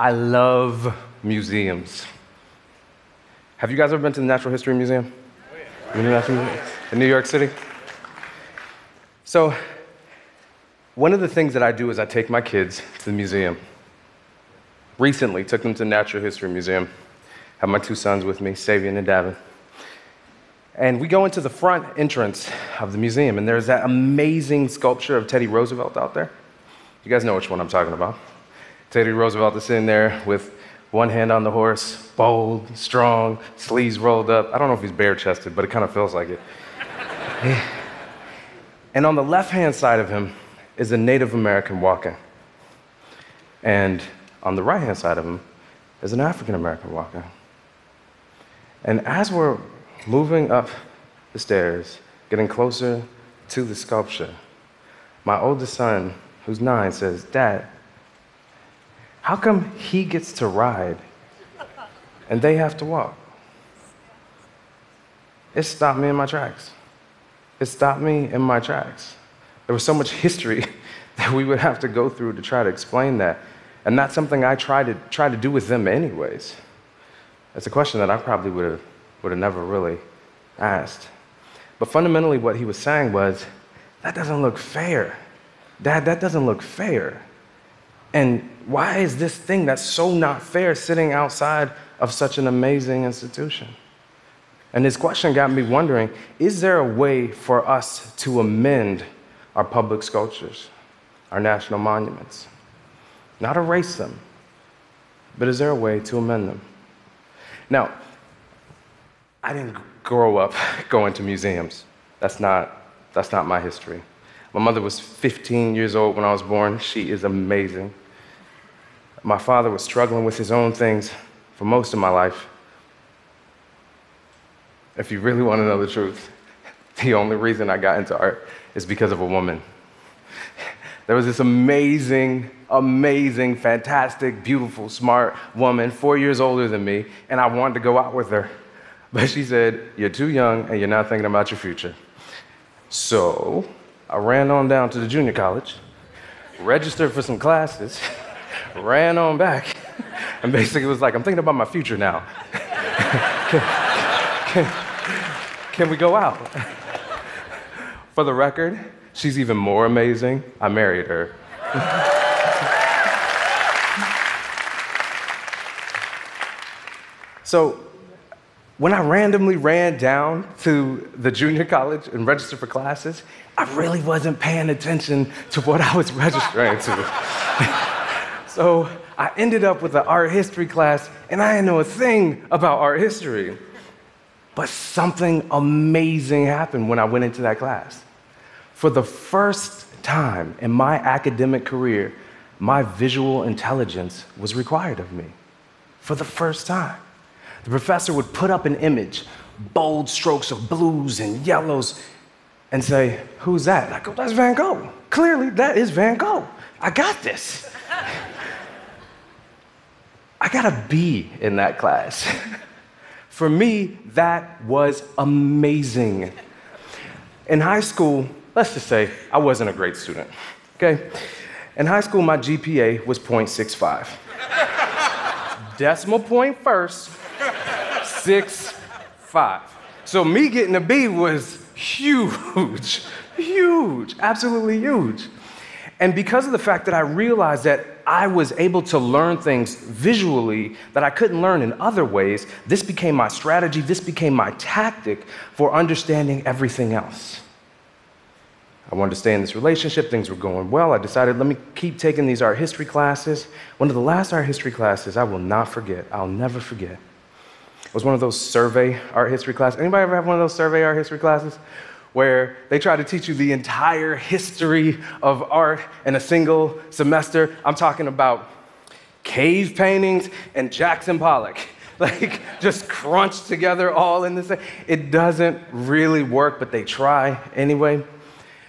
I love museums. Have you guys ever been to the Natural History Museum? Oh, yeah. In New York City? So, one of the things that I do is I take my kids to the museum. Recently, took them to the Natural History Museum. Have my two sons with me, Savian and Davin. And we go into the front entrance of the museum, and there's that amazing sculpture of Teddy Roosevelt out there. You guys know which one I'm talking about. Teddy Roosevelt is sitting there with one hand on the horse, bold, strong, sleeves rolled up. I don't know if he's bare chested, but it kind of feels like it. and on the left hand side of him is a Native American walking. And on the right hand side of him is an African American walking. And as we're moving up the stairs, getting closer to the sculpture, my oldest son, who's nine, says, Dad, how come he gets to ride and they have to walk? It stopped me in my tracks. It stopped me in my tracks. There was so much history that we would have to go through to try to explain that. And that's something I try to, try to do with them, anyways. It's a question that I probably would have, would have never really asked. But fundamentally, what he was saying was, that doesn't look fair. Dad, that doesn't look fair. And why is this thing that's so not fair sitting outside of such an amazing institution? And this question got me wondering is there a way for us to amend our public sculptures, our national monuments? Not erase them, but is there a way to amend them? Now, I didn't grow up going to museums. That's not, that's not my history. My mother was 15 years old when I was born. She is amazing. My father was struggling with his own things for most of my life. If you really want to know the truth, the only reason I got into art is because of a woman. There was this amazing, amazing, fantastic, beautiful, smart woman, four years older than me, and I wanted to go out with her. But she said, You're too young and you're not thinking about your future. So I ran on down to the junior college, registered for some classes. ran on back, and basically was like, I'm thinking about my future now. can, can, can we go out? For the record, she's even more amazing. I married her. so, when I randomly ran down to the junior college and registered for classes, I really wasn't paying attention to what I was registering to. So I ended up with an art history class, and I didn't know a thing about art history. But something amazing happened when I went into that class. For the first time in my academic career, my visual intelligence was required of me. For the first time. The professor would put up an image, bold strokes of blues and yellows, and say, Who's that? I go, That's Van Gogh. Clearly, that is Van Gogh. I got this. I got a B in that class. For me, that was amazing. In high school, let's just say I wasn't a great student, okay? In high school, my GPA was 0.65. Decimal point first, six, five. So me getting a B was huge, huge, absolutely huge. And because of the fact that I realized that I was able to learn things visually that I couldn't learn in other ways, this became my strategy, this became my tactic for understanding everything else. I wanted to stay in this relationship, things were going well. I decided, let me keep taking these art history classes. One of the last art history classes I will not forget, I'll never forget. It was one of those survey art history classes. Anybody ever have one of those survey art history classes? Where they try to teach you the entire history of art in a single semester. I'm talking about cave paintings and Jackson Pollock. Like, just crunched together all in the same. It doesn't really work, but they try anyway.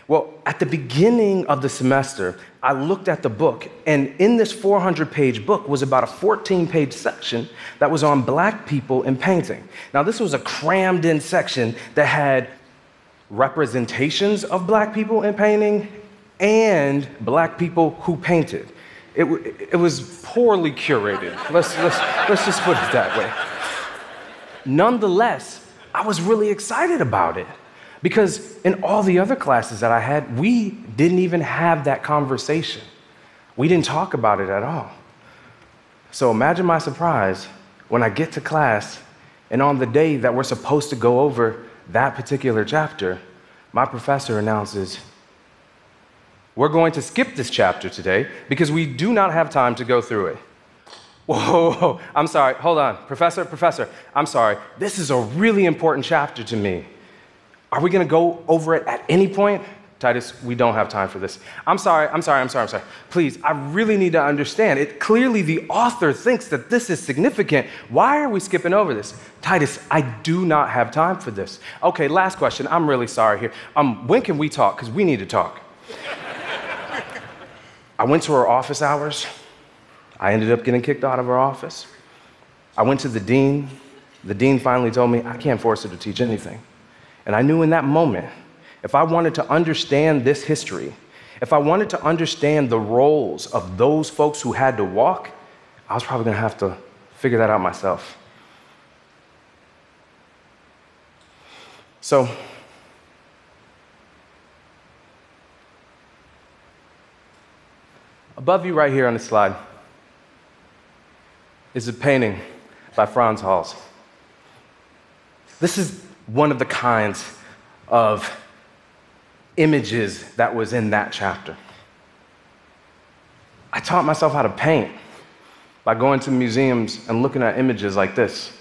Well, at the beginning of the semester, I looked at the book, and in this 400 page book was about a 14 page section that was on black people in painting. Now, this was a crammed in section that had representations of black people in painting and black people who painted. it, it was poorly curated. Let's, let's, let's just put it that way. Nonetheless, I was really excited about it because in all the other classes that I had, we didn't even have that conversation. We didn't talk about it at all. So imagine my surprise when I get to class, and on the day that we're supposed to go over that particular chapter, my professor announces, We're going to skip this chapter today because we do not have time to go through it. Whoa, whoa, I'm sorry, hold on. Professor, professor, I'm sorry. This is a really important chapter to me. Are we going to go over it at any point? Titus, we don't have time for this. I'm sorry, I'm sorry, I'm sorry, I'm sorry. Please, I really need to understand. It clearly the author thinks that this is significant. Why are we skipping over this? Titus, I do not have time for this. Okay, last question. I'm really sorry here. Um, when can we talk? Because we need to talk. I went to her office hours. I ended up getting kicked out of her office. I went to the dean. The dean finally told me I can't force her to teach anything. And I knew in that moment if I wanted to understand this history, if I wanted to understand the roles of those folks who had to walk, I was probably going to have to figure that out myself. So, above you, right here on the slide, is a painting by Frans Hals. This is one of the kinds of images that was in that chapter. I taught myself how to paint by going to museums and looking at images like this.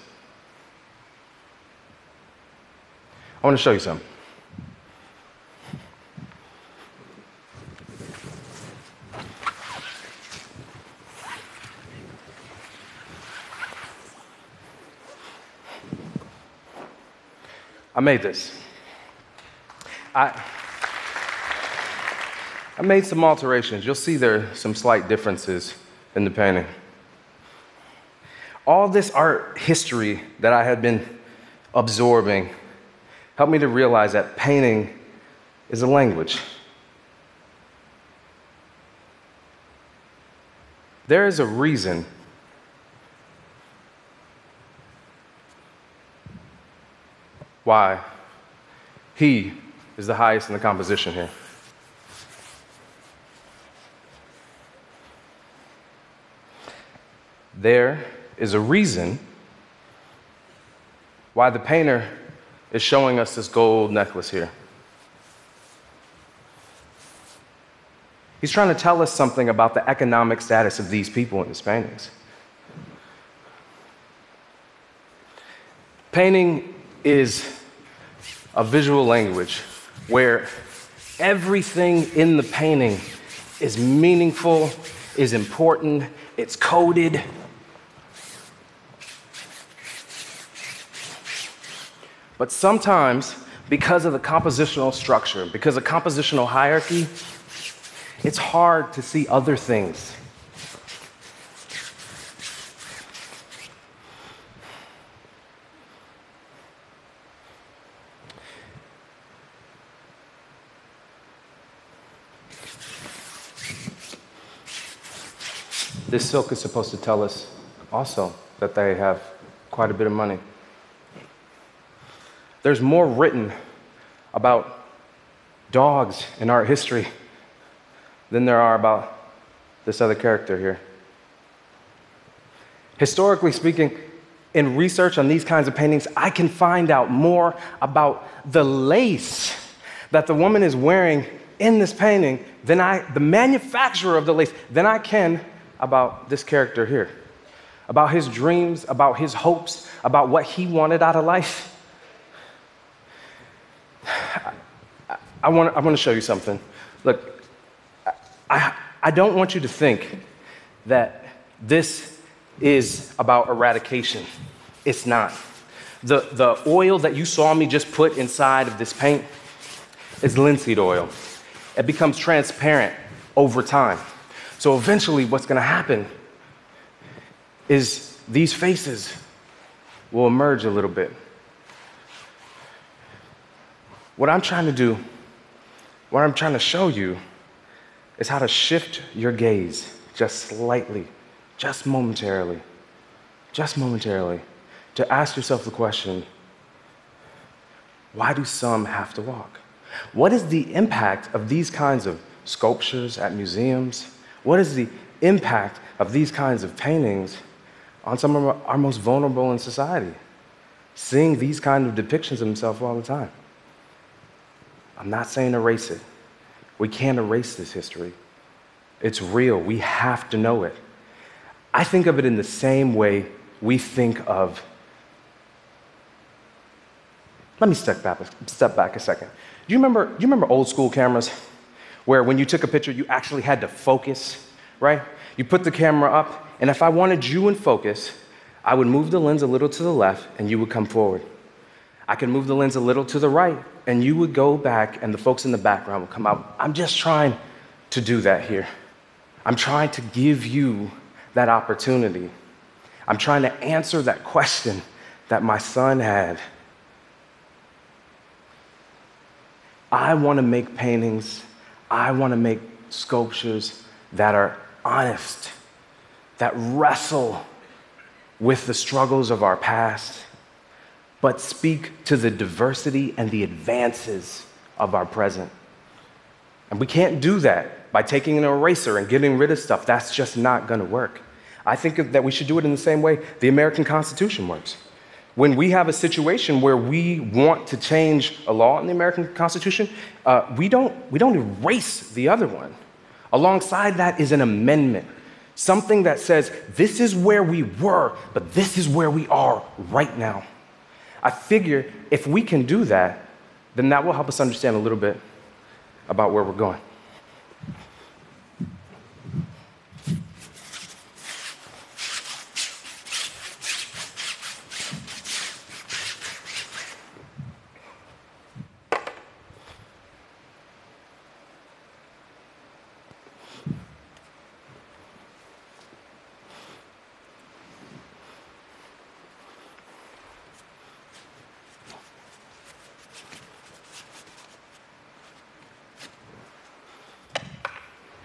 I want to show you something. I made this. I, I made some alterations. You'll see there are some slight differences in the painting. All this art history that I had been absorbing helped me to realize that painting is a language. There is a reason why he is the highest in the composition here. There is a reason why the painter is showing us this gold necklace here. He's trying to tell us something about the economic status of these people in his paintings. Painting is a visual language where everything in the painting is meaningful, is important, it's coded, But sometimes, because of the compositional structure, because of compositional hierarchy, it's hard to see other things. This silk is supposed to tell us also that they have quite a bit of money. There's more written about dogs in art history than there are about this other character here. Historically speaking, in research on these kinds of paintings, I can find out more about the lace that the woman is wearing in this painting than I, the manufacturer of the lace, than I can about this character here. About his dreams, about his hopes, about what he wanted out of life. I want, I want to show you something. Look, I, I don't want you to think that this is about eradication. It's not. The, the oil that you saw me just put inside of this paint is linseed oil. It becomes transparent over time. So eventually, what's going to happen is these faces will emerge a little bit. What I'm trying to do what I'm trying to show you is how to shift your gaze just slightly, just momentarily, just momentarily, to ask yourself the question why do some have to walk? What is the impact of these kinds of sculptures at museums? What is the impact of these kinds of paintings on some of our most vulnerable in society? Seeing these kind of depictions of themselves all the time. I'm not saying erase it. We can't erase this history. It's real. We have to know it. I think of it in the same way we think of. Let me step back, step back a second. Do you remember, do you remember old school cameras where when you took a picture, you actually had to focus, right? You put the camera up, and if I wanted you in focus, I would move the lens a little to the left and you would come forward. I can move the lens a little to the right and you would go back and the folks in the background would come out. I'm just trying to do that here. I'm trying to give you that opportunity. I'm trying to answer that question that my son had. I want to make paintings, I want to make sculptures that are honest, that wrestle with the struggles of our past, but speak to the diversity and the advances of our present. And we can't do that by taking an eraser and getting rid of stuff. That's just not going to work. I think that we should do it in the same way the American Constitution works. When we have a situation where we want to change a law in the American Constitution, uh, we, don't, we don't erase the other one. Alongside that is an amendment Something that says, this is where we were, but this is where we are right now. I figure if we can do that, then that will help us understand a little bit about where we're going.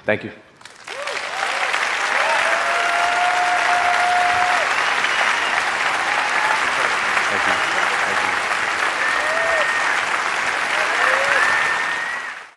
Thank you.